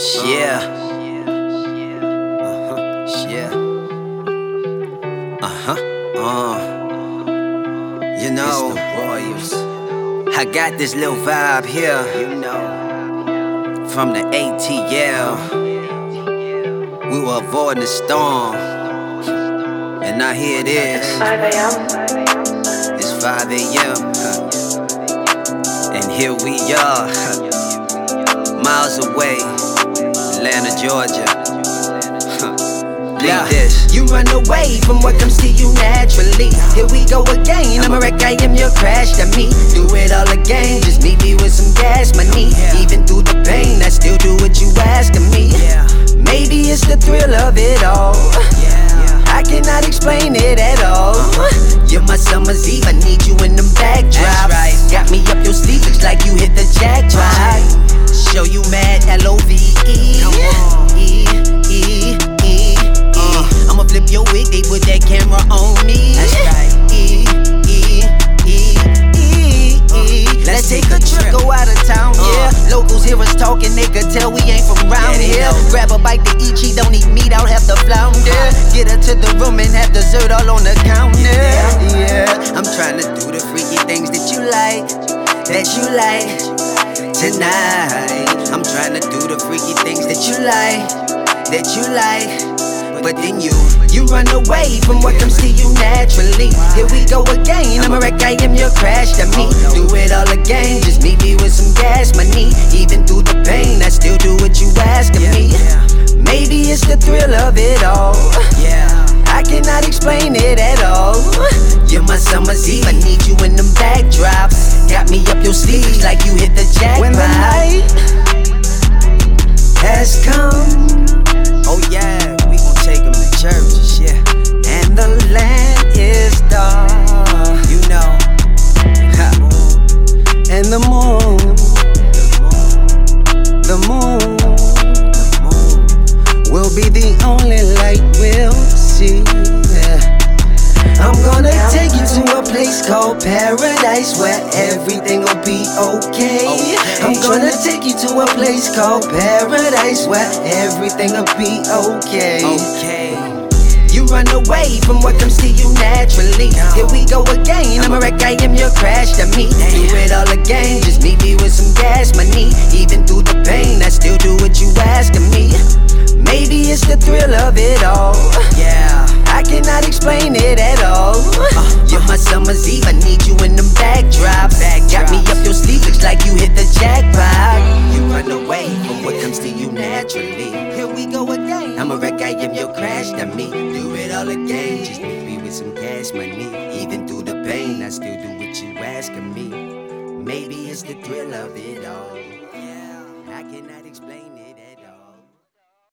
Yeah. Yeah. Uh-huh. Yeah. Uh-huh. Uh. You know, Royals. I got this little vibe here, you know, from the ATL. We were avoiding the storm, and now here it is. 5 a.m. It's 5 a.m. And here we are, miles away, Atlanta, Georgia. Yeah. This. You run away from what comes to you naturally. Here we go again. I'm a wreck, I am your crash to me. Do it all again. Just meet me with some gas money. Yeah. Even through the pain, I still do what you ask of me. Yeah. Maybe it's the thrill of it all. Yeah. I cannot explain it at all. Uh-huh. You're my summer's eve. I need you Locals hear us talking, they could tell we ain't from round yeah, here. Grab a bite to eat, she don't eat meat, I'll have to flounder. Get her to the room and have dessert all on the counter. Yeah, I'm trying to do the freaky things that you like, that you like tonight. I'm trying to do the freaky things that you like, that you like. But then you, you run away from what comes to you naturally. Here we go again. I'm a wreck, I am your crash to me. Do it all again. Just meet me with some gas money. Even through the pain, I still do what you ask of me. Maybe it's the thrill of it all. Yeah. I cannot explain it at all. You're my summer's eve. I need you in them backdrops. Got me up your sleeve looks like you hit the jackpot. When the night has come place called paradise where everything will be okay. Okay. I'm gonna take you to a place called paradise where everything will be okay. Okay. You run away from what comes to you naturally. Here we go again. I'm a wreck, I am your crash to me. Do it all again. Just meet me with some gas money. Even through the pain, I still do what you ask of me. Maybe it's the thrill of it all. Yeah. I cannot explain it at all. Do it all. Just meet me with some cash money. Even through the pain, I still do what you ask of me. Maybe it's the thrill of it all. I cannot explain it.